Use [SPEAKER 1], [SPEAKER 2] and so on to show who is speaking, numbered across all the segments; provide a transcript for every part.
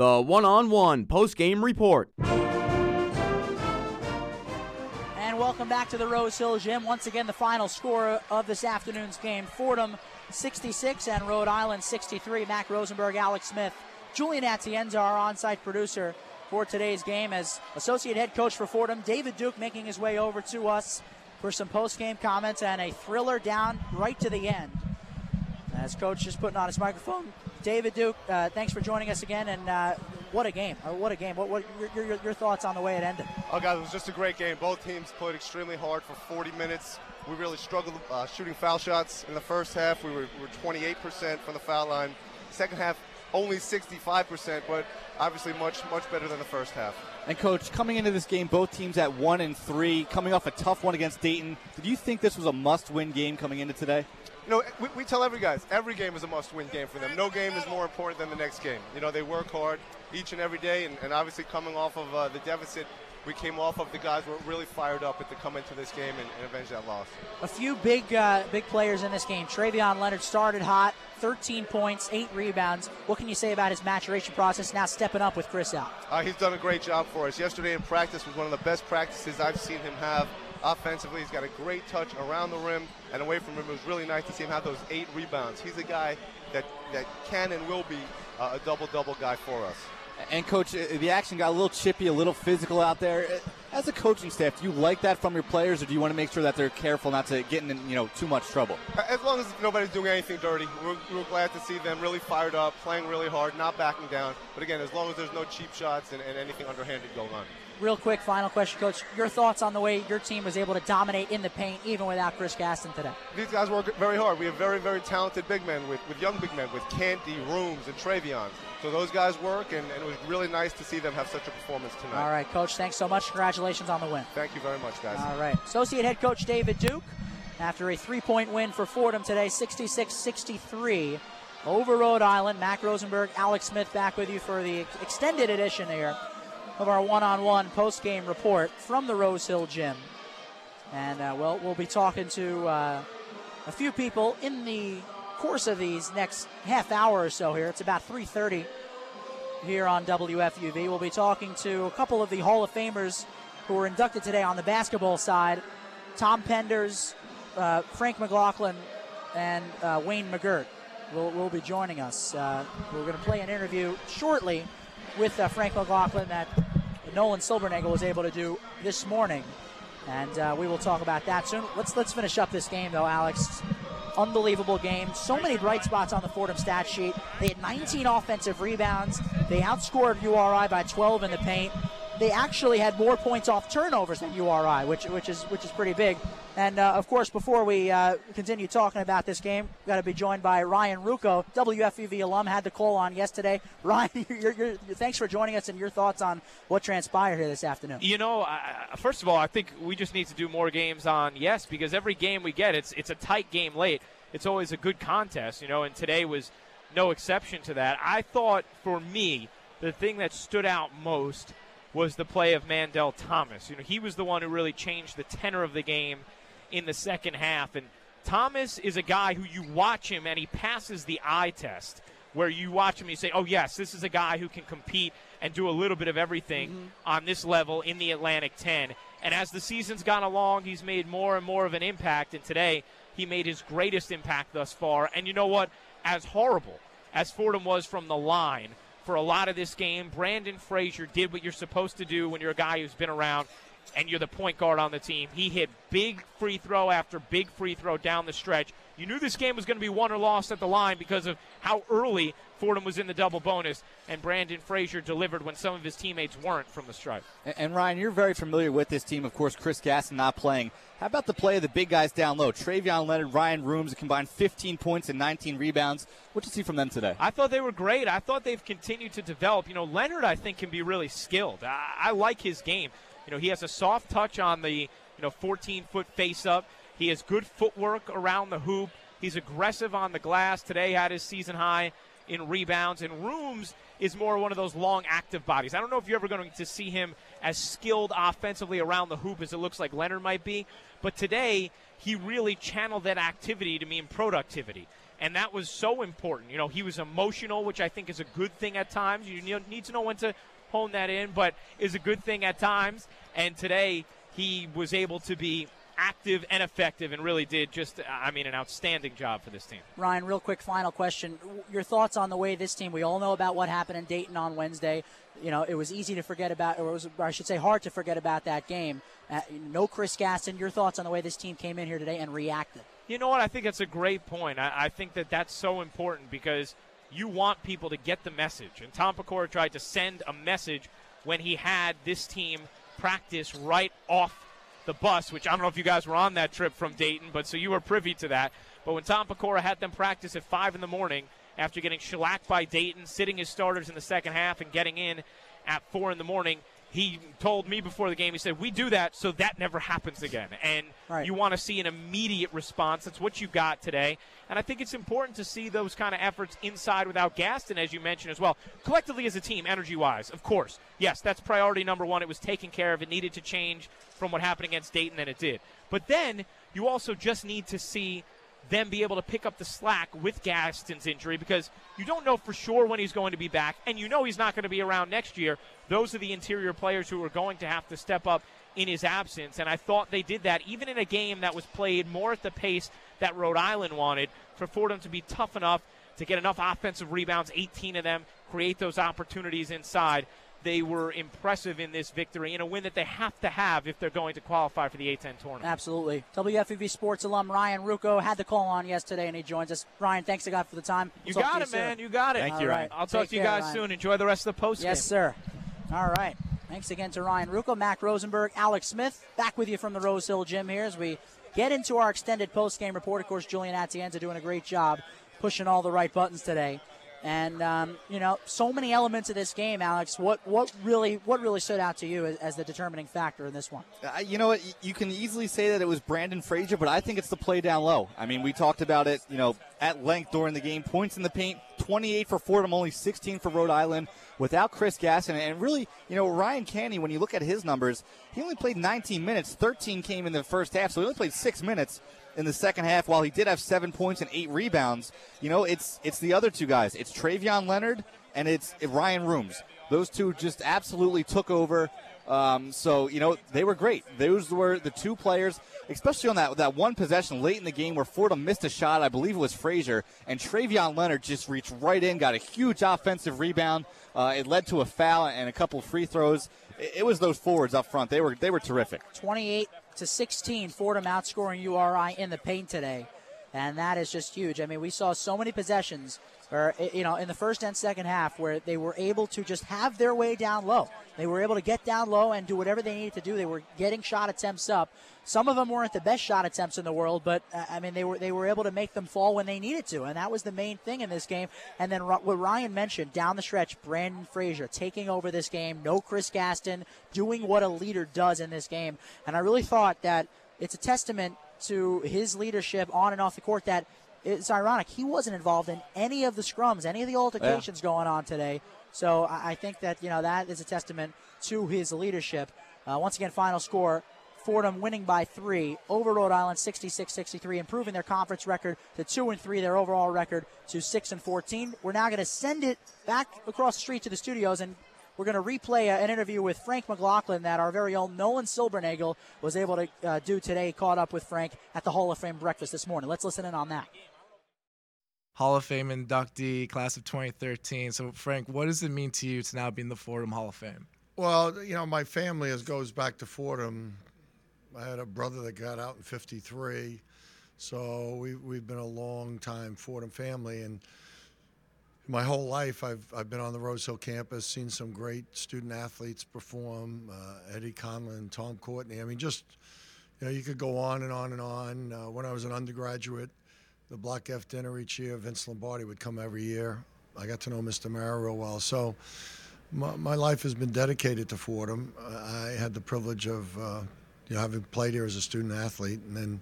[SPEAKER 1] the one on one post game report.
[SPEAKER 2] And welcome back to the Rose Hill Gym. Once again, the final score of this afternoon's game Fordham 66 and Rhode Island 63. Mac Rosenberg, Alex Smith, Julian Atienza, our on site producer for today's game, as associate head coach for Fordham, David Duke, making his way over to us for some post game comments and a thriller down right to the end. As coach is putting on his microphone, David Duke, uh, thanks for joining us again. And uh, what a game! Uh, what a game! What, what your, your, your, thoughts on the way it ended?
[SPEAKER 3] Oh, guys, it was just a great game. Both teams played extremely hard for 40 minutes. We really struggled uh, shooting foul shots in the first half. We were, we were 28% from the foul line. Second half, only 65%, but obviously much much better than the first half.
[SPEAKER 4] And coach, coming into this game, both teams at one and three, coming off a tough one against Dayton. Did you think this was a must-win game coming into today?
[SPEAKER 3] You know, we, we tell every guys every game is a must-win game for them. No game is more important than the next game. You know, they work hard each and every day, and, and obviously coming off of uh, the deficit we came off of the guys were really fired up at to come into this game and, and avenge that loss.
[SPEAKER 2] A few big uh, big players in this game. Travion Leonard started hot, 13 points, eight rebounds. What can you say about his maturation process now stepping up with Chris out?
[SPEAKER 3] Uh, he's done a great job for us. Yesterday in practice was one of the best practices I've seen him have offensively. He's got a great touch around the rim and away from him. It was really nice to see him have those eight rebounds. He's a guy that, that can and will be uh, a double double guy for us.
[SPEAKER 4] And coach, uh, the action got a little chippy, a little physical out there. Uh, as a coaching staff, do you like that from your players, or do you want to make sure that they're careful not to get in, you know, too much trouble?
[SPEAKER 3] As long as nobody's doing anything dirty, we're, we're glad to see them really fired up, playing really hard, not backing down. But again, as long as there's no cheap shots and, and anything underhanded going on.
[SPEAKER 2] Real quick, final question, Coach. Your thoughts on the way your team was able to dominate in the paint, even without Chris Gaston today?
[SPEAKER 3] These guys work very hard. We have very, very talented big men with, with young big men, with Canty, Rooms, and Travion. So those guys work, and, and, it was really nice to see them have such a performance tonight.
[SPEAKER 2] All right, Coach. Thanks so much. Congratulations on the win.
[SPEAKER 3] Thank you very much, guys.
[SPEAKER 2] All right. Associate head coach David Duke, after a three point win for Fordham today, 66 63 over Rhode Island. Mac Rosenberg, Alex Smith back with you for the extended edition here of our one-on-one post-game report from the Rose Hill Gym. And uh, well, we'll be talking to uh, a few people in the course of these next half hour or so. Here, it's about 3:30 here on WFUV. We'll be talking to a couple of the Hall of Famers who were inducted today on the basketball side: Tom Penders, uh, Frank McLaughlin, and uh, Wayne McGirt. Will, will be joining us. Uh, we're going to play an interview shortly with uh, Frank McLaughlin that Nolan Silbernagel was able to do this morning. And uh, we will talk about that soon. Let's let's finish up this game though, Alex. Unbelievable game. So many bright spots on the Fordham stat sheet. They had 19 offensive rebounds. They outscored URI by 12 in the paint they actually had more points off turnovers than URI, which which is which is pretty big. And uh, of course, before we uh, continue talking about this game, we've got to be joined by Ryan Ruocco, WFUV alum, had the call on yesterday. Ryan, you're, you're, thanks for joining us and your thoughts on what transpired here this afternoon.
[SPEAKER 5] You know, first of all, I think we just need to do more games on YES because every game we get, it's it's a tight game late. It's always a good contest, you know, and today was no exception to that. I thought for me, the thing that stood out most was the play of Mandell Thomas. You know, he was the one who really changed the tenor of the game in the second half. And Thomas is a guy who you watch him and he passes the eye test, where you watch him and you say, oh, yes, this is a guy who can compete and do a little bit of everything mm-hmm. on this level in the Atlantic 10. And as the season's gone along, he's made more and more of an impact. And today, he made his greatest impact thus far. And you know what? As horrible as Fordham was from the line, for a lot of this game. Branden Frazier did what you're supposed to do when you're a guy who's been around and you're the point guard on the team. He hit big free throw after big free throw down the stretch. You knew this game was going to be won or lost at the line because of how early Fordham was in the double bonus, and Branden Frazier delivered when some of his teammates weren't from the stripe.
[SPEAKER 4] And, and Ryan, you're very familiar with this team. Of course, Chris Gaston not playing. How about the play of the big guys down low? Travion Leonard, Ryan Rooms combined 15 points and 19 rebounds. What did you see from them today?
[SPEAKER 5] I thought they were great. I thought they've continued to develop. You know, Leonard, I think, can be really skilled. I, I like his game. You know, he has a soft touch on the, you know, 14 foot face up. He has good footwork around the hoop. He's aggressive on the glass. Today had his season high in rebounds. And Rooms is more one of those long, active bodies. I don't know if you're ever going to see him as skilled offensively around the hoop as it looks like Leonard might be. But today, he really channeled that activity to mean productivity. And that was so important. You know, he was emotional, which I think is a good thing at times. You need to know when to hone that in, but is a good thing at times. And today he was able to be active and effective and really did just, I mean, an outstanding job for this team.
[SPEAKER 2] Ryan, real quick final question. Your thoughts on the way this team, we all know about what happened in Dayton on Wednesday. You know, it was easy to forget about, or, was, or I should say, hard to forget about that game. Uh, no Chris Gaston. Your thoughts on the way this team came in here today and reacted?
[SPEAKER 5] You know what? I think that's a great point. I, I think that that's so important because you want people to get the message. And Tom Pecora tried to send a message when he had this team practice right off the bus, which I don't know if you guys were on that trip from Dayton, but so you were privy to that. But when Tom Pecora had them practice at 5 in the morning after getting shellacked by Dayton, sitting his starters in the second half and getting in at 4 in the morning, he told me before the game, he said, We do that so that never happens again. And right. you want to see an immediate response. That's what you got today. And I think it's important to see those kind of efforts inside without Gaston, as you mentioned as well. Collectively as a team, energy wise, of course. Yes, that's priority number one. It was taken care of. It needed to change from what happened against Dayton, and it did. But then you also just need to see them be able to pick up the slack with Gaston's injury because you don't know for sure when he's going to be back, and you know he's not going to be around next year. Those are the interior players who are going to have to step up in his absence, and I thought they did that even in a game that was played more at the pace that Rhode Island wanted for Fordham to be tough enough to get enough offensive rebounds, 18 of them, create those opportunities inside they were impressive in this victory in a win that they have to have if they're going to qualify for the A10 tournament.
[SPEAKER 2] Absolutely. WFUV Sports alum Ryan Ruocco had the call on yesterday, and he joins us. Ryan, thanks a lot for the time.
[SPEAKER 5] We'll you got it, you man. You got it.
[SPEAKER 4] Thank you, Ryan.
[SPEAKER 5] I'll talk Take to you guys care, soon. Enjoy the rest of the post.
[SPEAKER 2] Yes, sir. All right. Thanks again to Ryan Ruocco, Mac Rosenberg, Alex Smith. Back with you from the Rose Hill Gym here as we get into our extended post-game report. Of course, Julian Atienza doing a great job pushing all the right buttons today. And um, you know, so many elements of this game, Alex. What what really what really stood out to you as, as the determining factor in this one?
[SPEAKER 4] Uh, you know what? You can easily say that it was Branden Frazier, but I think it's the play down low. I mean, we talked about it, you know, at length during the game. Points in the paint, 28 for Fordham, only 16 for Rhode Island. Without Chris Gaston, and really, you know, Ryan Canty. When you look at his numbers, he only played 19 minutes. 13 came in the first half, so he only played six minutes in the second half. While he did have seven points and eight rebounds, you know, it's it's the other two guys. It's Travion Leonard and it's Ryan Rooms. Those two just absolutely took over. Um, so you know they were great. Those were the two players, especially on that that one possession late in the game where Fordham missed a shot. I believe it was Frazier and Travion Leonard just reached right in, got a huge offensive rebound. Uh, it led to a foul and a couple free throws. It, it was those forwards up front. They were they were terrific.
[SPEAKER 2] 28 to 16. Fordham outscoring URI in the paint today. And that is just huge. I mean, we saw so many possessions or you know in the first and second half where they were able to just have their way down low. They were able to get down low and do whatever they needed to do. They were getting shot attempts up. Some of them weren't the best shot attempts in the world, but uh, I mean they were they were able to make them fall when they needed to, and that was the main thing in this game. And then what Ryan mentioned down the stretch, Branden Frazier taking over this game. No Chris Gaston doing what a leader does in this game, and I really thought that it's a testament to his leadership on and off the court that it's ironic. He wasn't involved in any of the scrums, any of the altercations yeah. going on today. So I think that, you know, that is a testament to his leadership. Uh, once again, final score Fordham winning by three over Rhode Island, 66-63, improving their conference record to two and three, their overall record to six and 14. We're now going to send it back across the street to the studios, and we're going to replay an interview with Frank McLaughlin that our very own Nolan Silbernagel was able to uh, do today. Caught up with Frank at the Hall of Fame breakfast this morning. Let's listen in on that.
[SPEAKER 6] Hall of Fame inductee, class of 2013. So, Frank, what does it mean to you to now be in the Fordham Hall of Fame?
[SPEAKER 7] Well, you know, my family is, goes back to Fordham. I had a brother that got out in 53. So we, we've been a long time Fordham family. And my whole life, I've, I've been on the Rose Hill campus, seen some great student athletes perform uh, Eddie Conlin, Tom Courtney. I mean, just, you know, you could go on and on and on. Uh, when I was an undergraduate, the Block F dinner each year. Vince Lombardi would come every year. I got to know Mr. Mara real well. So my, my life has been dedicated to Fordham. I had the privilege of uh, you know having played here as a student athlete and then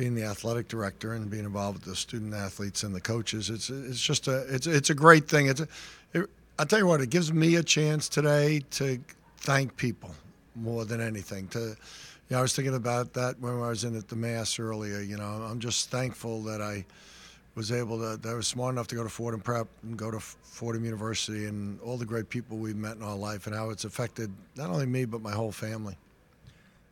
[SPEAKER 7] being the athletic director and being involved with the student athletes and the coaches. It's it's just a it's it's a great thing. It's a, it, I tell you what, it gives me a chance today to thank people more than anything to yeah, I was thinking about that when I was in at the Mass earlier. You know, I'm just thankful that I was able to. They were smart enough to go to Fordham Prep and go to Fordham University, and all the great people we've met in our life, and how it's affected not only me but my whole family.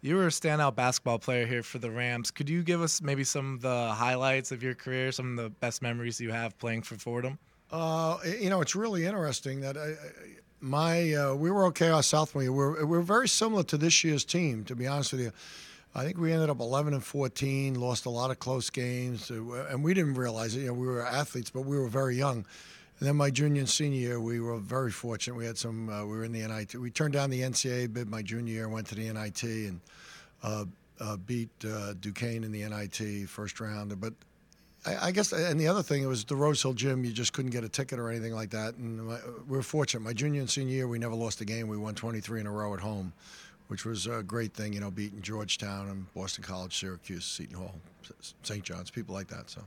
[SPEAKER 6] You were a standout basketball player here for the Rams. Could you give us maybe some of the highlights of your career, some of the best memories you have playing for Fordham?
[SPEAKER 7] Uh, you know, it's really interesting that I, my uh, we were okay our sophomore year. We're, we're very similar to this year's team, to be honest with you. I think we ended up 11 and 14, lost a lot of close games, uh, and we didn't realize it. You know, we were athletes, but we were very young. And then my junior and senior year, we were very fortunate. We had some. Uh, we were in the NIT. We turned down the NCAA bid my junior year, went to the NIT, and uh, uh, beat uh, Duquesne in the NIT first round. But I, I, guess, and the other thing it was the Rose Hill Gym. You just couldn't get a ticket or anything like that. And my, we were fortunate. My junior and senior year, we never lost a game. We won 23 in a row at home which was a great thing, you know, beating Georgetown and Boston College, Syracuse, Seton Hall, St. John's, people like that. So.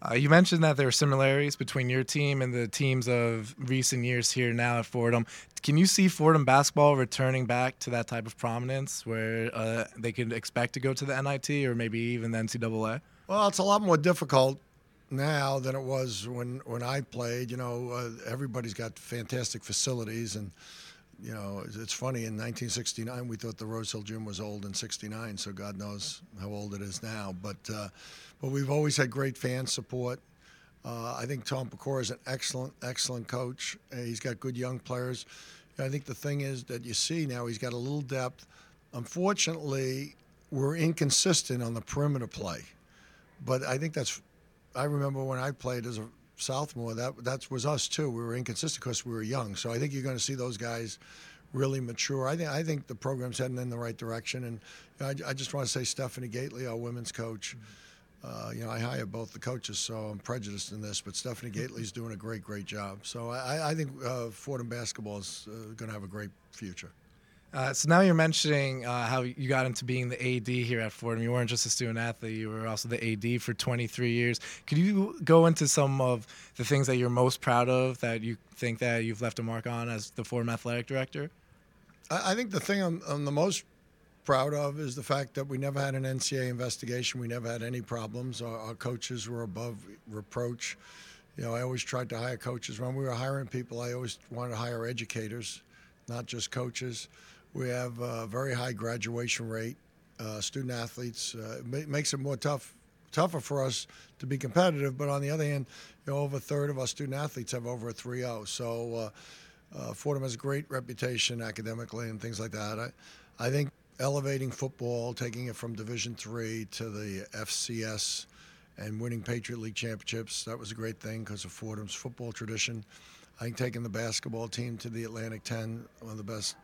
[SPEAKER 6] Uh, you mentioned that there are similarities between your team and the teams of recent years here now at Fordham. Can you see Fordham basketball returning back to that type of prominence where uh, they could expect to go to the NIT or maybe even the NCAA?
[SPEAKER 7] Well, it's a lot more difficult now than it was when, when I played. You know, uh, everybody's got fantastic facilities and – you know, it's funny. In 1969, we thought the Rose Hill Gym was old in '69, so God knows how old it is now. But uh, but we've always had great fan support. Uh, I think Tom Pecora is an excellent, excellent coach. Uh, he's got good young players. I think the thing is that you see now he's got a little depth. Unfortunately, we're inconsistent on the perimeter play, but I think that's. I remember when I played as a Southmore, that that was us too. We were inconsistent because we were young. So I think you're going to see those guys really mature. I think I think the program's heading in the right direction. And I, I just want to say Stephanie Gaitley, our women's coach. Uh, you know, I hire both the coaches, so I'm prejudiced in this, but Stephanie Gaitley's doing a great, great job. So I, I think uh, Fordham basketball is uh, going to have a great future.
[SPEAKER 6] Uh, so now you're mentioning uh, how you got into being the AD here at Fordham. You weren't just a student athlete; you were also the AD for 23 years. Could you go into some of the things that you're most proud of that you think that you've left a mark on as the Fordham athletic director?
[SPEAKER 7] I, I think the thing I'm, I'm, the most proud of is the fact that we never had an NCAA investigation. We never had any problems. Our, our coaches were above reproach. You know, I always tried to hire coaches. When we were hiring people, I always wanted to hire educators, not just coaches. We have a very high graduation rate. Uh, student athletes uh, makes it more tough, tougher for us to be competitive. But on the other hand, you know, over a third of our student athletes have over a 3.0. So uh, uh, Fordham has a great reputation academically and things like that. I, I think elevating football, taking it from Division three to the FCS, and winning Patriot League championships, that was a great thing because of Fordham's football tradition. I think taking the basketball team to the Atlantic 10, one of the best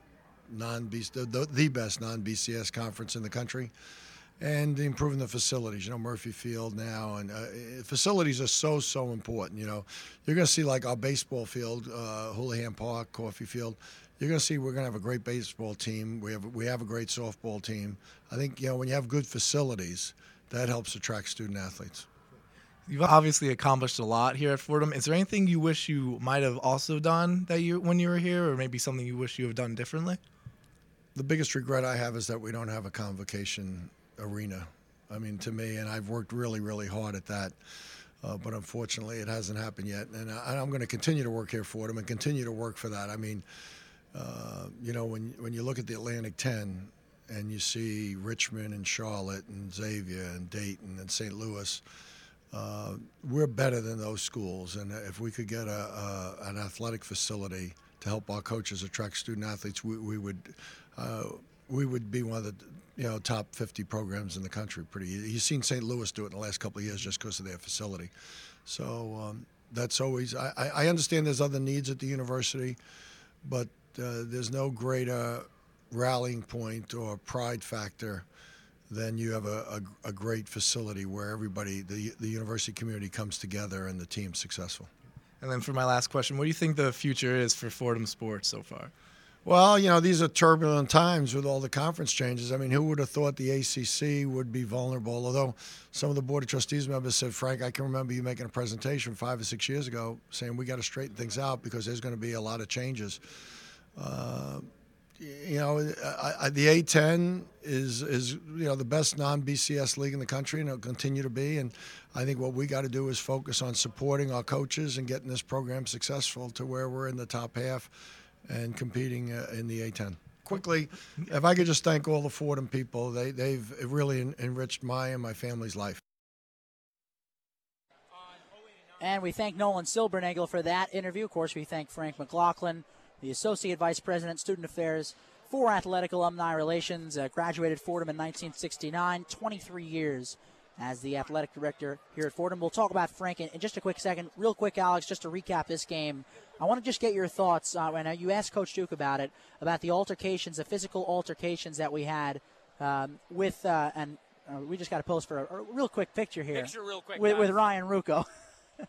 [SPEAKER 7] non the, best non BCS conference in the country, and improving the facilities. You know, Murphy Field now, and uh, facilities are so so important. You know, you're going to see like our baseball field, uh, Houlihan Park, Coffey Field. You're going to see we're going to have a great baseball team. We have we have a great softball team. I think you know when you have good facilities, that helps attract student athletes.
[SPEAKER 6] You've obviously accomplished a lot here at Fordham. Is there anything you wish you might have also done that you when you were here, or maybe something you wish you have done differently?
[SPEAKER 7] The biggest regret I have is that we don't have a convocation arena. I mean, to me, and I've worked really, really hard at that. Uh, but unfortunately, it hasn't happened yet. And I, am going to continue to work here for them and continue to work for that. I mean, uh, you know, when when you look at the Atlantic 10 and you see Richmond and Charlotte and Xavier and Dayton and St. Louis, uh, we're better than those schools. And if we could get a, a, an athletic facility to help our coaches attract student athletes, we, we would uh, we would be one of the you know top 50 programs in the country. Pretty. You've seen St. Louis do it in the last couple of years just because of their facility. So um, that's always. I, I understand there's other needs at the university, but uh, there's no greater rallying point or pride factor than you have a, a, a, great facility where everybody, the, the university community comes together and the team's successful.
[SPEAKER 6] And then for my last question, what do you think the future is for Fordham sports so far?
[SPEAKER 7] Well, you know, these are turbulent times with all the conference changes. I mean, who would have thought the ACC would be vulnerable? Although some of the Board of Trustees members said, Frank, I can remember you making a presentation five or six years ago saying we got to straighten things out because there's going to be a lot of changes. Uh, you know, I, I, the A10 is is you know the best non-BCS league in the country, and it'll continue to be. And I think what we got to do is focus on supporting our coaches and getting this program successful to where we're in the top half and competing uh, in the A10. Quickly, if I could just thank all the Fordham people, they they've really en- enriched my and my family's life.
[SPEAKER 2] And we thank Nolan Silbernagel for that interview. Of course, we thank Frank McLaughlin, the Associate Vice President, Student Affairs for Athletic Alumni Relations. Uh, graduated Fordham in 1969, 23 years as the athletic director here at Fordham. We'll talk about Frank in, in just a quick second. Real quick, Alex, just to recap this game. I want to just get your thoughts. Uh, when you asked Coach Duke about it, about the altercations, the physical altercations that we had um, with, uh, and uh, we just got to post for a, a, real quick picture here.
[SPEAKER 5] Picture real quick.
[SPEAKER 2] With, with Ryan Ruocco.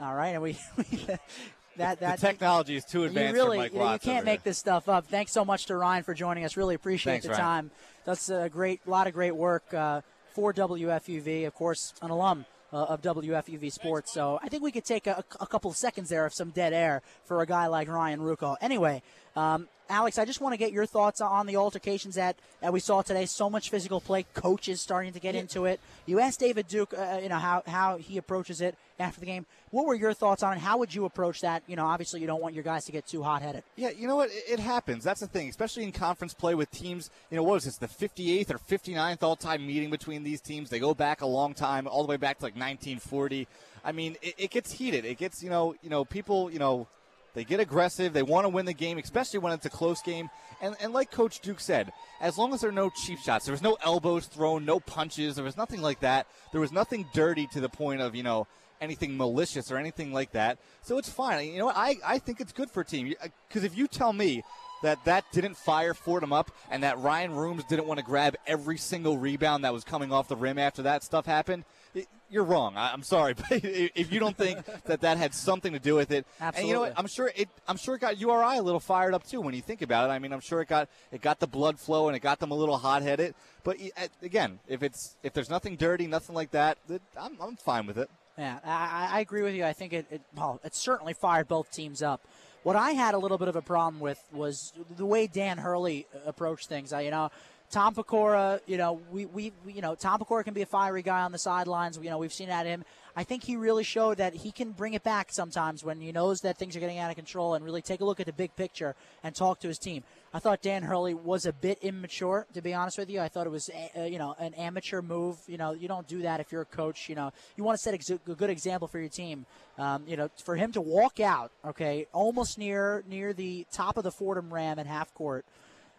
[SPEAKER 2] All right, and we, that that
[SPEAKER 4] the technology is too advanced.
[SPEAKER 2] You really,
[SPEAKER 4] Mike
[SPEAKER 2] you, you can't make this stuff up. Thanks so much to Ryan for joining us. Really appreciate
[SPEAKER 4] Thanks,
[SPEAKER 2] the
[SPEAKER 4] Ryan.
[SPEAKER 2] time. That's a great, lot of great work uh, for WFUV. Of course, an alum uh, of WFUV Sports. So I think we could take a, a, couple of seconds there of some dead air for a guy like Ryan Ruocco. Anyway, um, Alex, I just want to get your thoughts on the altercations that, that we saw today. So much physical play, coaches starting to get yeah. into it. You asked David Duke, uh, you know, how, how he approaches it after the game. What were your thoughts on it? How would you approach that? You know, obviously you don't want your guys to get too hot headed.
[SPEAKER 4] Yeah, you know what? It, it, happens. That's the thing, especially in conference play with teams. You know, what was this, the 58th or 59th all time meeting between these teams? They go back a long time, all the way back to like 1940. I mean, it, it gets heated. It gets, you know, you know, people, you know, they get aggressive. They want to win the game, especially when it's a close game. And, and like Coach Duke said, as long as there are no cheap shots, there was no elbows thrown, no punches, there was nothing like that. There was nothing dirty to the point of, you know, anything malicious or anything like that. So it's fine. You know what? I, I think it's good for a team. Uh, because if you tell me that that didn't fire Fordham up and that Ryan Rooms didn't want to grab every single rebound that was coming off the rim after that stuff happened, you're wrong. I, am sorry, but if you don't think that that had something to do with it,
[SPEAKER 2] Absolutely.
[SPEAKER 4] and you know what, I'm sure it. I'm sure it got URI a little fired up too when you think about it. I mean, I'm sure it got it got the blood flow and it got them a little hot headed. But again, if it's if there's nothing dirty, nothing like that, I'm I'm fine with it.
[SPEAKER 2] Yeah, I, I agree with you. I think it, it well, it certainly fired both teams up. What I had a little bit of a problem with was the way Dan Hurley approached things. I, you know, Tom Pecora, you know, we, we, we, you know, Tom Pecora can be a fiery guy on the sidelines. You know, we've seen at him. I think he really showed that he can bring it back sometimes when he knows that things are getting out of control and really take a look at the big picture and talk to his team. I thought Dan Hurley was a bit immature, to be honest with you. I thought it was, uh, you know, an amateur move. You know, you don't do that if you're a coach. You know, you want to set a good example for your team. Um, you know, for him to walk out, okay, almost near near the top of the Fordham Ram at half court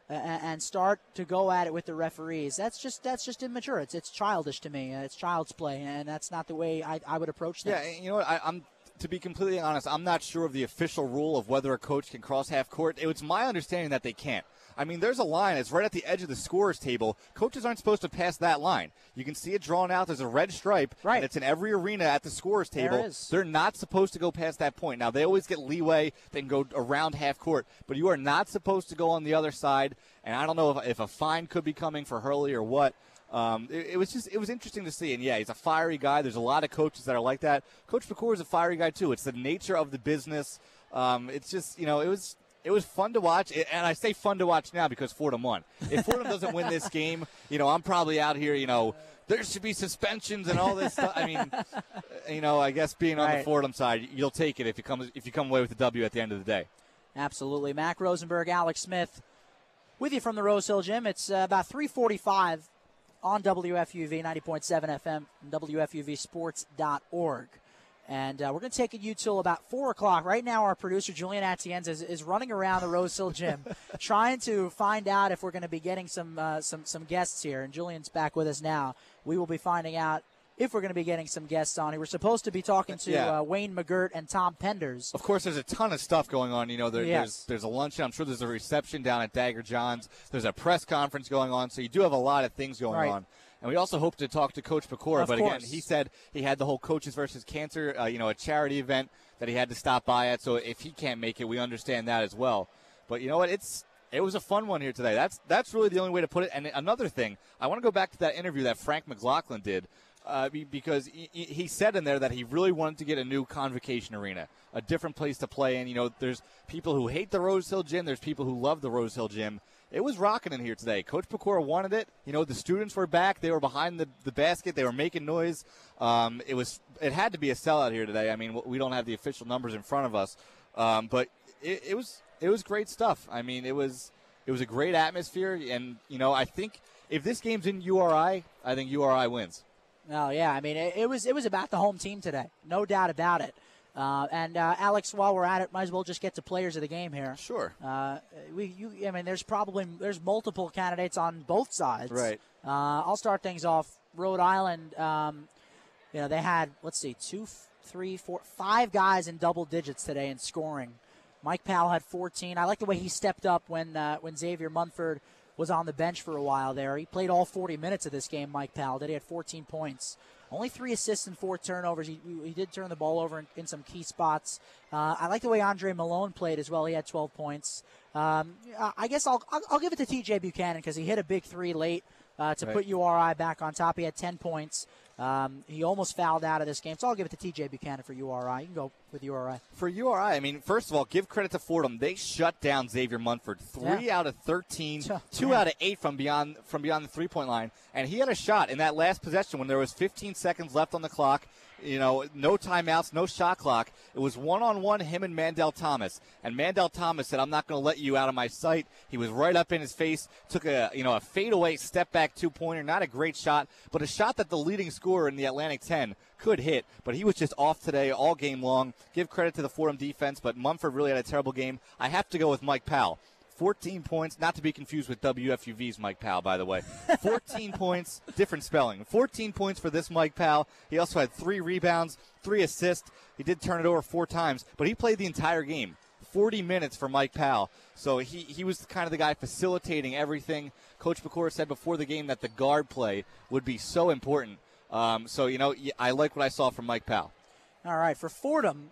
[SPEAKER 2] and start to go at it with the referees. That's just that's just immature. It's it's childish to me. It's child's play, and that's not the way I, I would approach this.
[SPEAKER 4] Yeah, you know what? I, I'm to be completely honest, I'm not sure of the official rule of whether a coach can cross half court. It's my understanding that they can't. I mean, there's a line. It's right at the edge of the scorer's table. Coaches aren't supposed to pass that line. You can see it drawn out. There's a red stripe.
[SPEAKER 2] Right.
[SPEAKER 4] And it's in every arena at the scorer's table. They're not supposed to go past that point. Now, they always get leeway. They can go around half court. But you are not supposed to go on the other side. And I don't know if, if a fine could be coming for Hurley or what. Um, it, it, was just it was interesting to see, and yeah, he's a fiery guy. There's a lot of coaches that are like that. Coach Pecora is a fiery guy too. It's the nature of the business. Um, it's just you know it was it was fun to watch, and I say fun to watch now because Fordham won. If Fordham doesn't win this game, you know, I'm probably out here, you know, there should be suspensions and all this stuff. I mean, you know, I guess being on
[SPEAKER 2] right.
[SPEAKER 4] the Fordham side, you'll take it if you come if you come away with the W at the end of the day.
[SPEAKER 2] Absolutely, Mac Rosenberg, Alex Smith, with you from the Rose Hill Gym. It's uh, about 3:45 on WFUV 90.7 FM, WFUVSports.org. And uh, we're going to take you till about 4 o'clock. Right now, our producer, Julian Atienza, is, is running around the Rose Hill Gym trying to find out if we're going to be getting some, uh, some, some guests here. And Julian's back with us now. We will be finding out if we're going to be getting some guests on. We were supposed to be talking to
[SPEAKER 4] yeah.
[SPEAKER 2] uh, Wayne McGirt and Tom Penders.
[SPEAKER 4] Of course, there's a ton of stuff going on. You know, there,
[SPEAKER 2] yes.
[SPEAKER 4] there's there's a luncheon. I'm sure there's a reception down at Dagger John's. There's a press conference going on. So you do have a lot of things going
[SPEAKER 2] right.
[SPEAKER 4] on. And we also hope to talk to Coach Pecora. But
[SPEAKER 2] course.
[SPEAKER 4] again, he said he had the whole Coaches versus Cancer, uh, you know, a charity event that he had to stop by at. So if he can't make it, we understand that as well. But you know what? It's it was a fun one here today. That's that's really the only way to put it. And another thing, I want to go back to that interview that Frank McLaughlin did. uh, because he, he- he said in there that he really wanted to get a new convocation arena, a different place to play in. You know, there's people who hate the Rose Hill Gym, there's people who love the Rose Hill Gym. It was rocking in here today. Coach Pecora wanted it. You know, the students were back. They were behind the, the basket. They were making noise. Um, it was it had to be a sellout here today. I mean, we don't have the official numbers in front of us, um, but it, it was it was great stuff. I mean, it was it was a great atmosphere, and you know, I think if this game's in URI, I think URI wins.
[SPEAKER 2] Oh yeah, I mean it, it was it was about the home team today, no doubt about it. Uh, and uh, Alex, while we're at it, might as well just get to players of the game here.
[SPEAKER 4] Sure.
[SPEAKER 2] Uh, we, you, I mean, there's probably there's multiple candidates on both sides.
[SPEAKER 4] Right.
[SPEAKER 2] Uh, I'll start things off. Rhode Island, um, you know, they had let's see, two, three, four, five guys in double digits today in scoring. Mike Powell had 14. I like the way he stepped up when uh, when Xavier Munford was on the bench for a while there. He played all 40 minutes of this game. Mike Powell did. He had 14 points. Only three assists and four turnovers. He, he did turn the ball over in, in some key spots. Uh, I like the way Andre Malone played as well. He had 12 points. Um, I guess I'll, I'll, I'll give it to TJ Buchanan because he hit a big three late uh, to
[SPEAKER 4] Right.
[SPEAKER 2] put URI back on top. He had 10 points. Um, he almost fouled out of this game, so I'll give it to TJ Buchanan for URI. You can go with URI.
[SPEAKER 4] For URI, I mean, first of all, give credit to Fordham. They shut down Xavier Munford. Three
[SPEAKER 2] Yeah.
[SPEAKER 4] out of thirteen,
[SPEAKER 2] Yeah.
[SPEAKER 4] two
[SPEAKER 2] Yeah.
[SPEAKER 4] out of eight from beyond from beyond the three point line, and he had a shot in that last possession when there was 15 seconds left on the clock. You know, no timeouts, no shot clock. It was one on one, him and Mandell Thomas. And Mandell Thomas said, "I'm not going to let you out of my sight." He was right up in his face, took a you know a fadeaway step back two pointer. Not a great shot, but a shot that the leading scorer in the Atlantic 10 could hit. But he was just off today all game long. Give credit to the Fordham defense, but Munford really had a terrible game. I have to go with Mike Powell. 14 points, not to be confused with WFUV's Mike Powell, by the way. 14 points, different spelling. 14 points for this Mike Powell. He also had three rebounds, three assists. He did turn it over four times, but he played the entire game. 40 minutes for Mike Powell. So he, he was kind of the guy facilitating everything. Coach Pecora said before the game that the guard play would be so important. Um, so, you know, I like what I saw from Mike Powell.
[SPEAKER 2] All right, for Fordham,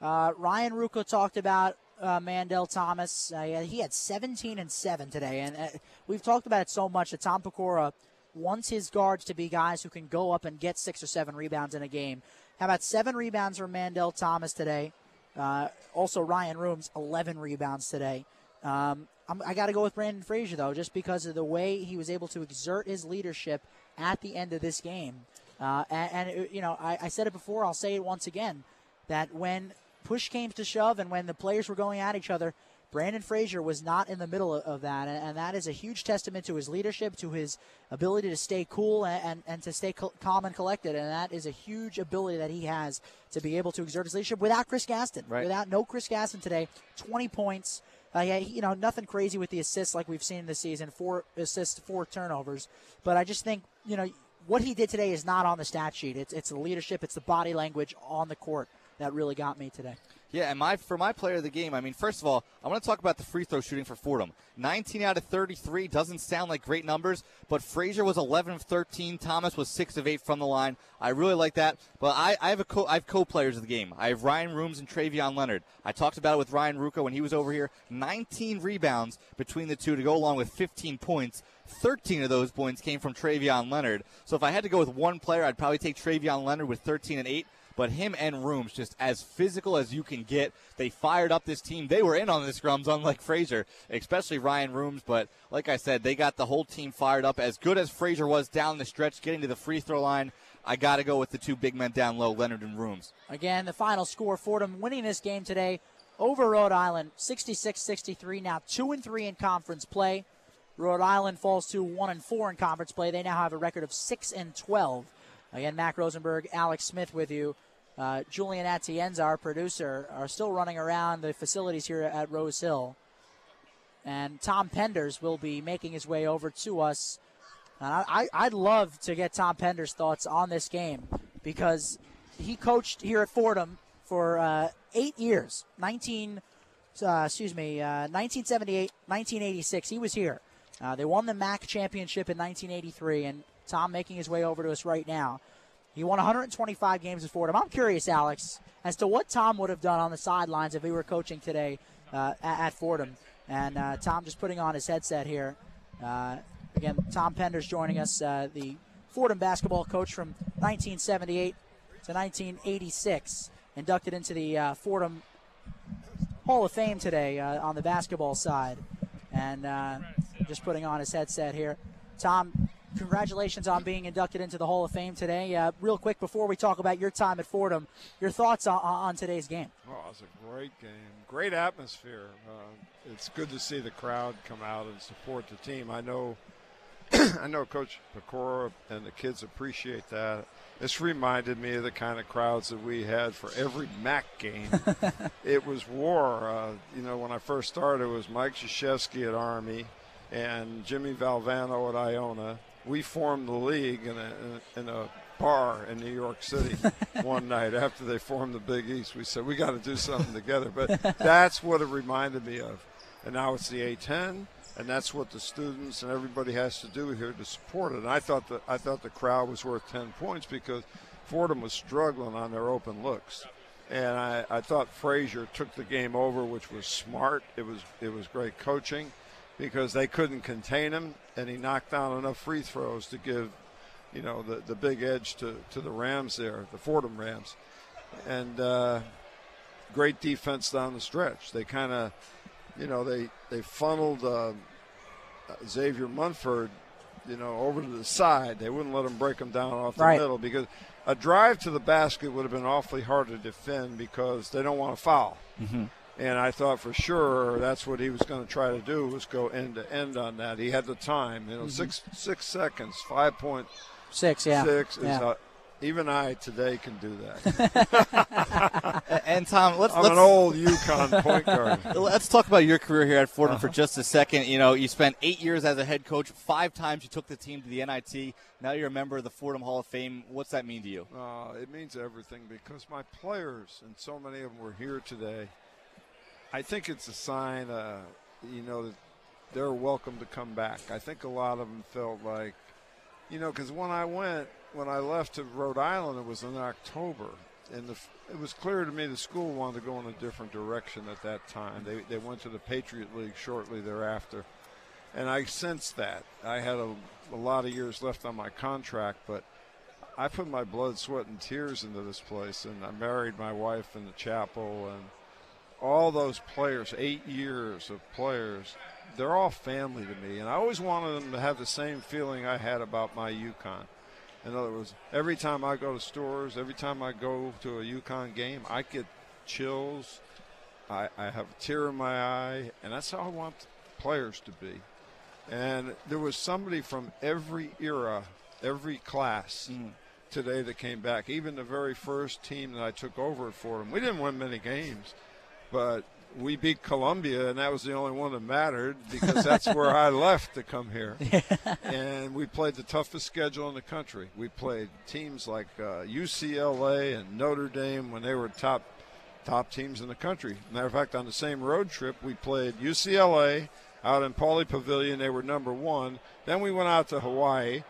[SPEAKER 2] uh, Ryan Ruocco talked about uh, Mandell Thomas. Uh, he had 17 and 7 today, and uh, we've talked about it so much that Tom Pecora wants his guards to be guys who can go up and get six or seven rebounds in a game. How about seven rebounds for Mandel Thomas today? Uh, also, Ryan Rooms, 11 rebounds today. Um, I got to go with Branden Frazier, though, just because of the way he was able to exert his leadership at the end of this game. Uh, and, and it- you know, I, I said it before, I'll say it once again, that when push came to shove and when the players were going at each other, Branden Frazier was not in the middle of, that, and, and that is a huge testament to his leadership, to his ability to stay cool and, and, and to stay calm and collected, and that is a huge ability that he has to be able to exert his leadership without Chris Gaston.
[SPEAKER 4] Right.
[SPEAKER 2] Without no Chris Gaston today, 20 points. Uh, yeah, you know, nothing crazy with the assists like we've seen this season. Four assists, four turnovers. But I just think, you know, what he did today is not on the stat sheet. It's it's the leadership, it's the body language on the court that really got me today.
[SPEAKER 4] Yeah, and my for my player of the game, I mean, first of all, I want to talk about the free throw shooting for Fordham. 19 out of 33 doesn't sound like great numbers, but Frazier was 11 of 13. Thomas was 6 of 8 from the line. I really like that. But I, I have a co I have co-players of the game. I have Ryan Rooms and Travion Leonard. I talked about it with Ryan Ruocco when he was over here. 19 rebounds between the two to go along with 15 points. 13 of those points came from Travion Leonard. So if I had to go with one player, I'd probably take Travion Leonard with 13 and 8 but him and Rooms just as physical as you can get. They fired up this team. They were in on the scrums, unlike Frazier, especially Ryan Rooms. But like I said, they got the whole team fired up. As good as Frazier was down the stretch, getting to the free throw line, I got to go with the two big men down low, Leonard and Rooms.
[SPEAKER 2] Again, the final score Fordham winning this game today over Rhode Island 66-63 now 2 and 3 in conference play. Rhode Island falls to 1 and 4 in conference play. They now have a record of 6 and 12. Again, Mac Rosenberg, Alex Smith with you. Uh, Julian Atienza, our producer, are still running around the facilities here at Rose Hill. And Tom Penders will be making his way over to us. And I, I, I'd love to get Tom Pender's thoughts on this game because he coached here at Fordham for uh, eight years 19, uh, excuse me, uh, 1978, 1986. He was here. Uh, they won the MAAC championship in 1983, and Tom making his way over to us right now. He won 125 games at Fordham. I'm curious, Alex, as to what Tom would have done on the sidelines if he were coaching today uh, at, Fordham. And uh, Tom just putting on his headset here. Uh, again, Tom Penders joining us, uh, the Fordham basketball coach from 1978 to 1986, inducted into the uh, Fordham Hall of Fame today uh, on the basketball side. And just putting on his headset here. Tom, congratulations on being inducted into the Hall of Fame today. Uh, real quick, before we talk about your time at Fordham, your thoughts on, on today's game?
[SPEAKER 8] Oh, it was a great game. Great atmosphere. Uh, it's good to see the crowd come out and support the team. I know, I know Coach Pecora and the kids appreciate that. This reminded me of the kind of crowds that we had for every MAAC game. it was war. Uh, you know, when I first started, it was Mike Krzyzewski at Army and Jimmy Valvano at Iona. We formed the league in a, in a bar in New York City one night after they formed the Big East. We said, we got to do something together. But that's what it reminded me of. And now it's the A10 and that's what the students and everybody has to do here to support it. And I thought that I thought the crowd was worth 10 points because Fordham was struggling on their open looks. And I, I thought Frazier took the game over, which was smart. It was it was great coaching because they couldn't contain him, and he knocked down enough free throws to give, you know, the, the big edge to, to the Rams there, the Fordham Rams. And uh, great defense down the stretch. They kind of you know, they they funneled uh, Xavier Munford, you know, over to the side. They wouldn't let him break him down off the
[SPEAKER 2] Right.
[SPEAKER 8] middle because a drive to the basket would have been awfully hard to defend because they don't want to foul. And I thought for sure that's what he was going to try to do was go end to end on that. He had the time, you know, six six seconds, five point
[SPEAKER 2] Six, yeah.
[SPEAKER 8] six is
[SPEAKER 2] yeah.
[SPEAKER 8] uh, even I today can do that.
[SPEAKER 4] And Tom, let's
[SPEAKER 8] I'm
[SPEAKER 4] let's,
[SPEAKER 8] an old UConn point guard.
[SPEAKER 4] Let's talk about your career here at Fordham
[SPEAKER 8] Uh-huh.
[SPEAKER 4] for just a second. You know, you spent eight years as a head coach. Five times you took the team to the NIT. Now you're a member of the Fordham Hall of Fame. What's that mean to you?
[SPEAKER 8] Uh, it means everything because my players, and so many of them were here today. I think it's a sign, uh, you know, that they're welcome to come back. I think a lot of them felt like, you know, because when I went, when I left to Rhode Island, it was in October, and the, it was clear to me the school wanted to go in a different direction at that time. They, they went to the Patriot League shortly thereafter. And I sensed that. I had a, a lot of years left on my contract, but I put my blood, sweat, and tears into this place, and I married my wife in the chapel, and all those players, eight years of players, they're all family to me, and I always wanted them to have the same feeling I had about my UConn. In other words, every time I go to stores, every time I go to a UConn game, I get chills. I, I have a tear in my eye, and that's how I want players to be. And there was somebody from every era, every class hmm. today that came back. Even the very first team that I took over at Fordham, we didn't win many games, but we beat Columbia, and that was the only one that mattered because that's where I left to come here. and we played the toughest schedule in the country. We played teams like uh, UCLA and Notre Dame when they were top top teams in the country. Matter of fact, on the same road trip, we played UCLA out in Pauley Pavilion. They were number one. Then we went out to Hawaii,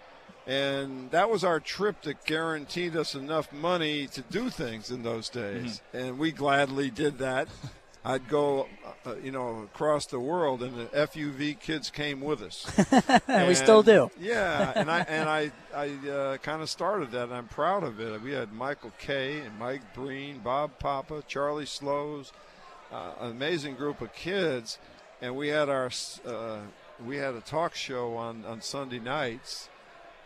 [SPEAKER 8] and that was our trip that guaranteed us enough money to do things in those days. And we gladly did that. I'd go, uh, you know, across the world, and the FUV kids came with us.
[SPEAKER 2] And we still do.
[SPEAKER 8] Yeah, and I and I I uh, kind of started that. and I'm proud of it. We had Michael Kay and Mike Breen, Bob Papa, Charlie Slowes, uh, an amazing group of kids, and we had our uh, we had a talk show on on Sunday nights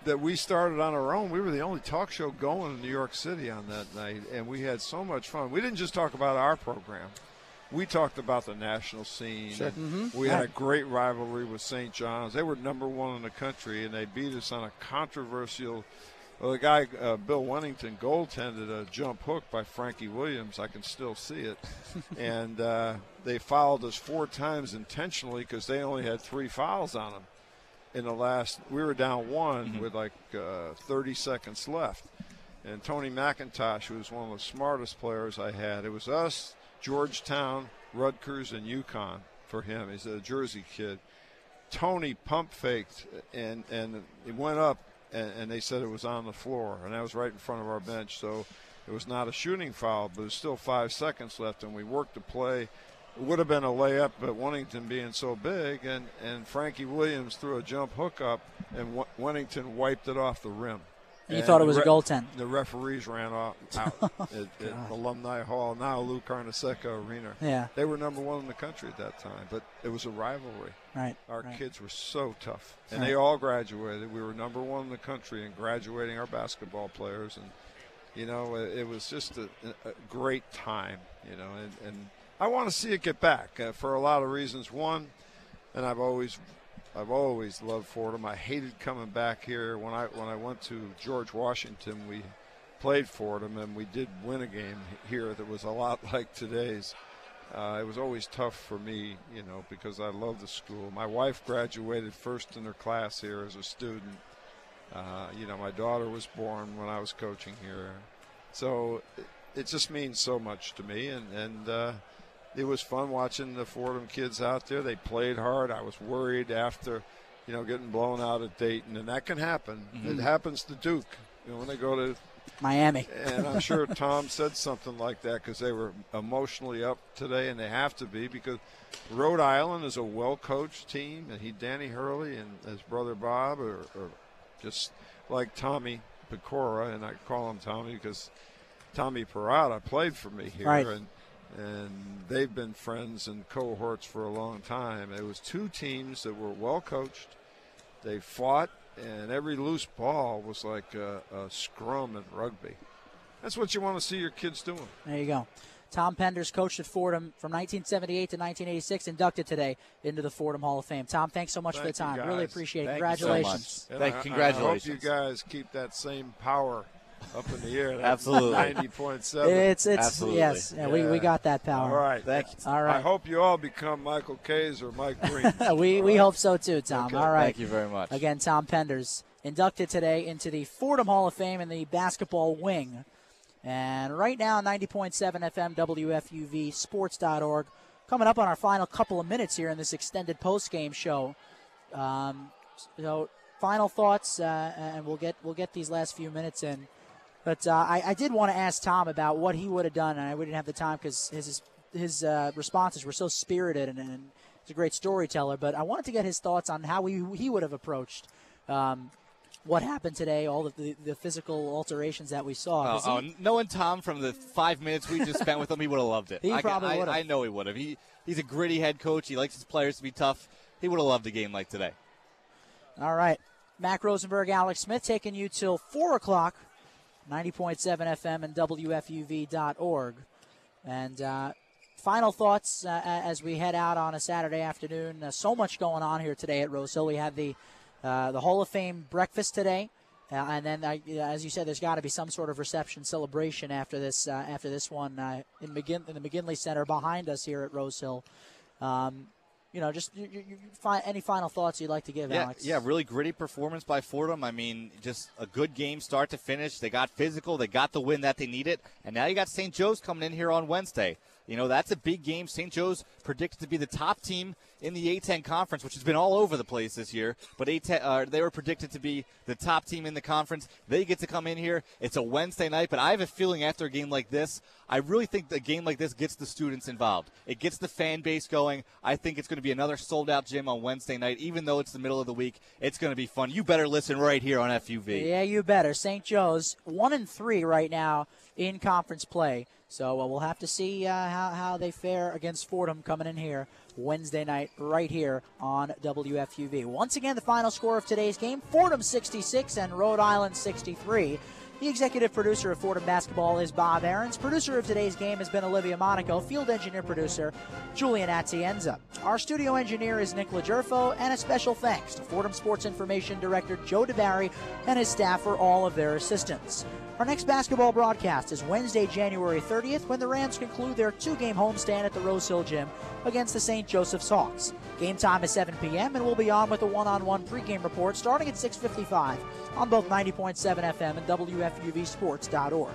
[SPEAKER 8] that we started on our own. We were the only talk show going in New York City on that night, and we had so much fun. We didn't just talk about our program. We talked about the national scene. and We had a great rivalry with St. John's. They were number one in the country, and they beat us on a controversial. Well, the guy uh, Bill Wennington goaltended a jump hook by Frankie Williams. I can still see it, and uh, they fouled us four times intentionally because they only had three fouls on them in the last we were down one with like uh, 30 seconds left. And tony mcintosh who was one of the smartest players i had it was us georgetown rutgers and UConn for him. He's a jersey kid. Tony pump faked and and it went up and, and they said it was on the floor and that was right in front of our bench. So it was not a shooting foul but it was still five seconds left and we worked the play it would have been a layup, but Wennington being so big, and, and Frankie Williams threw a jump hook up, and w- Wennington wiped it off the rim.
[SPEAKER 2] And you thought it was a goaltend.
[SPEAKER 8] The referees ran off out at, at Alumni Hall, now Lou Carnesecca Arena.
[SPEAKER 2] Yeah.
[SPEAKER 8] They were number one in the country at that time, but it was a rivalry.
[SPEAKER 2] Right.
[SPEAKER 8] Our
[SPEAKER 2] right.
[SPEAKER 8] kids were so tough, and
[SPEAKER 2] Right.
[SPEAKER 8] they all graduated. We were number one in the country in graduating our basketball players, and you know it, it was just a, a great time. You know, and, and I want to see it get back uh, for a lot of reasons. One, and I've always, I've always loved Fordham. I hated coming back here when I when I went to George Washington. We played Fordham, and we did win a game here that was a lot like today's. Uh, it was always tough for me, you know, because I love the school. My wife graduated first in her class here as a student. Uh, you know, my daughter was born when I was coaching here, so it, it just means so much to me. And and uh, it was fun watching the Fordham kids out there. They played hard. I was worried after, you know, getting blown out at Dayton, and that can happen. Mm-hmm. It happens to Duke. You know, when they go to
[SPEAKER 2] Miami.
[SPEAKER 8] and I'm sure Tom said something like that because they were emotionally up today, and they have to be because Rhode Island is a well-coached team, and he, Danny Hurley, and his brother Bob, are, are just like Tommy Pecora, and I call him Tommy because Tommy Parada played for me here,
[SPEAKER 2] Right.
[SPEAKER 8] and and they've been friends and cohorts for a long time. It was two teams that were well coached. They fought, and every loose ball was like a, a scrum in rugby. That's what you want to see your kids doing.
[SPEAKER 2] There you go. Tom Penders coached at Fordham from 1978 to 1986, inducted today into the Fordham Hall of Fame. Tom, thanks so much for the time. Really appreciate it.
[SPEAKER 4] Thank you so
[SPEAKER 2] Congratulations.
[SPEAKER 4] much. Thank-
[SPEAKER 8] I-
[SPEAKER 4] congratulations.
[SPEAKER 8] I hope you guys keep that same power up in the air. That
[SPEAKER 4] Absolutely.
[SPEAKER 8] 90.7.
[SPEAKER 2] It's it's
[SPEAKER 4] Absolutely.
[SPEAKER 2] yes, yeah, we, we got that power.
[SPEAKER 8] All right.
[SPEAKER 4] Thank you.
[SPEAKER 2] All
[SPEAKER 8] I hope you all become Michael Kays or Mike Breen.
[SPEAKER 2] we we hope so too, Tom.
[SPEAKER 8] Okay.
[SPEAKER 2] All right.
[SPEAKER 4] Thank you very much.
[SPEAKER 2] Again, Tom Penders inducted today into the Fordham Hall of Fame in the basketball wing. And right now, 90.7 FM, WFUV, sports.org. Coming up on our final couple of minutes here in this extended post-game show. Um, so, final thoughts, uh, and we'll get we'll get these last few minutes in. But uh, I, I did want to ask Tom about what he would have done, and I didn't have the time because his his uh, responses were so spirited, and, and he's a great storyteller. But I wanted to get his thoughts on how he he would have approached um, what happened today, all of the, the physical alterations that we saw.
[SPEAKER 4] Oh,
[SPEAKER 2] he-
[SPEAKER 4] oh, knowing Tom from the five minutes we just spent with him, he would have loved it.
[SPEAKER 2] He
[SPEAKER 4] I,
[SPEAKER 2] probably would've.
[SPEAKER 4] I know he would have. He he's a gritty head coach. He likes his players to be tough. He would have loved a game like today.
[SPEAKER 2] All right. Mac Rosenberg, Alex Smith taking you till 4 o'clock, 90.7 FM and WFUV.org. And uh, final thoughts uh, as we head out on a Saturday afternoon. Uh, so much going on here today at Rose Hill. We have the, uh, the Hall of Fame breakfast today. Uh, and then, as you said, there's got to be some sort of reception celebration after this. Uh, after this one in, McGin- in the McGinley Center behind us here at Rose Hill. Um, you know, just you, you, you fi- any final thoughts you'd like to give,
[SPEAKER 4] Yeah,
[SPEAKER 2] Alex?
[SPEAKER 4] yeah, really gritty performance by Fordham. I mean, just a good game start to finish. They got physical, they got the win that they needed, and now you got St. Joe's coming in here on Wednesday. You know, that's a big game. St. Joe's predicted to be the top team in the A10 conference, which has been all over the place this year. But A10, uh, they were predicted to be the top team in the conference. They get to come in here. It's a Wednesday night, but I have a feeling after a game like this, I really think a game like this gets the students involved. It gets the fan base going. I think it's going to be another sold out gym on Wednesday night, even though it's the middle of the week. It's going to be fun. You better listen right here on FUV.
[SPEAKER 2] Yeah, you better. St. Joe's one and three right now in conference play. So uh, we'll have to see uh, how how they fare against Fordham coming in here Wednesday night right here on WFUV. Once again, the final score of today's game: Fordham 66 and Rhode Island 63. The executive producer of Fordham basketball is Bob Aarons. Producer of today's game has been Olivia Monaco. Field engineer producer Julian Atienza. Our studio engineer is Nick Lagerfo, and a special thanks to Fordham Sports Information Director Joe DiBari and his staff for all of their assistance. Our next basketball broadcast is Wednesday, January 30th, when the Rams conclude their two-game homestand at the Rose Hill Gym against the St. Joseph's Hawks. Game time is 7 p.m. and we'll be on with a one-on-one pregame report starting at 6:55 on both 90.7 FM and WFUVSports.org.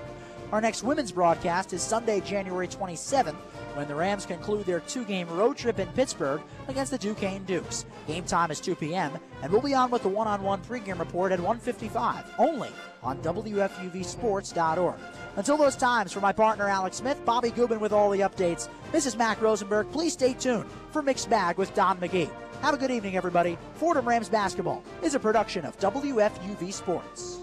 [SPEAKER 2] Our next women's broadcast is Sunday, January 27th, when the Rams conclude their two-game road trip in Pittsburgh against the Duquesne Dukes. Game time is 2 p.m. and we'll be on with the one-on-one pregame report at 1:55 only on WFUVSports.org. Until those times, for my partner Alex Smith, Bobby Gubin with all the updates, this is Mac Rosenberg. Please stay tuned for Mixed Bag with Don McGee. Have a good evening, everybody. Fordham Rams Basketball is a production of WFUV Sports.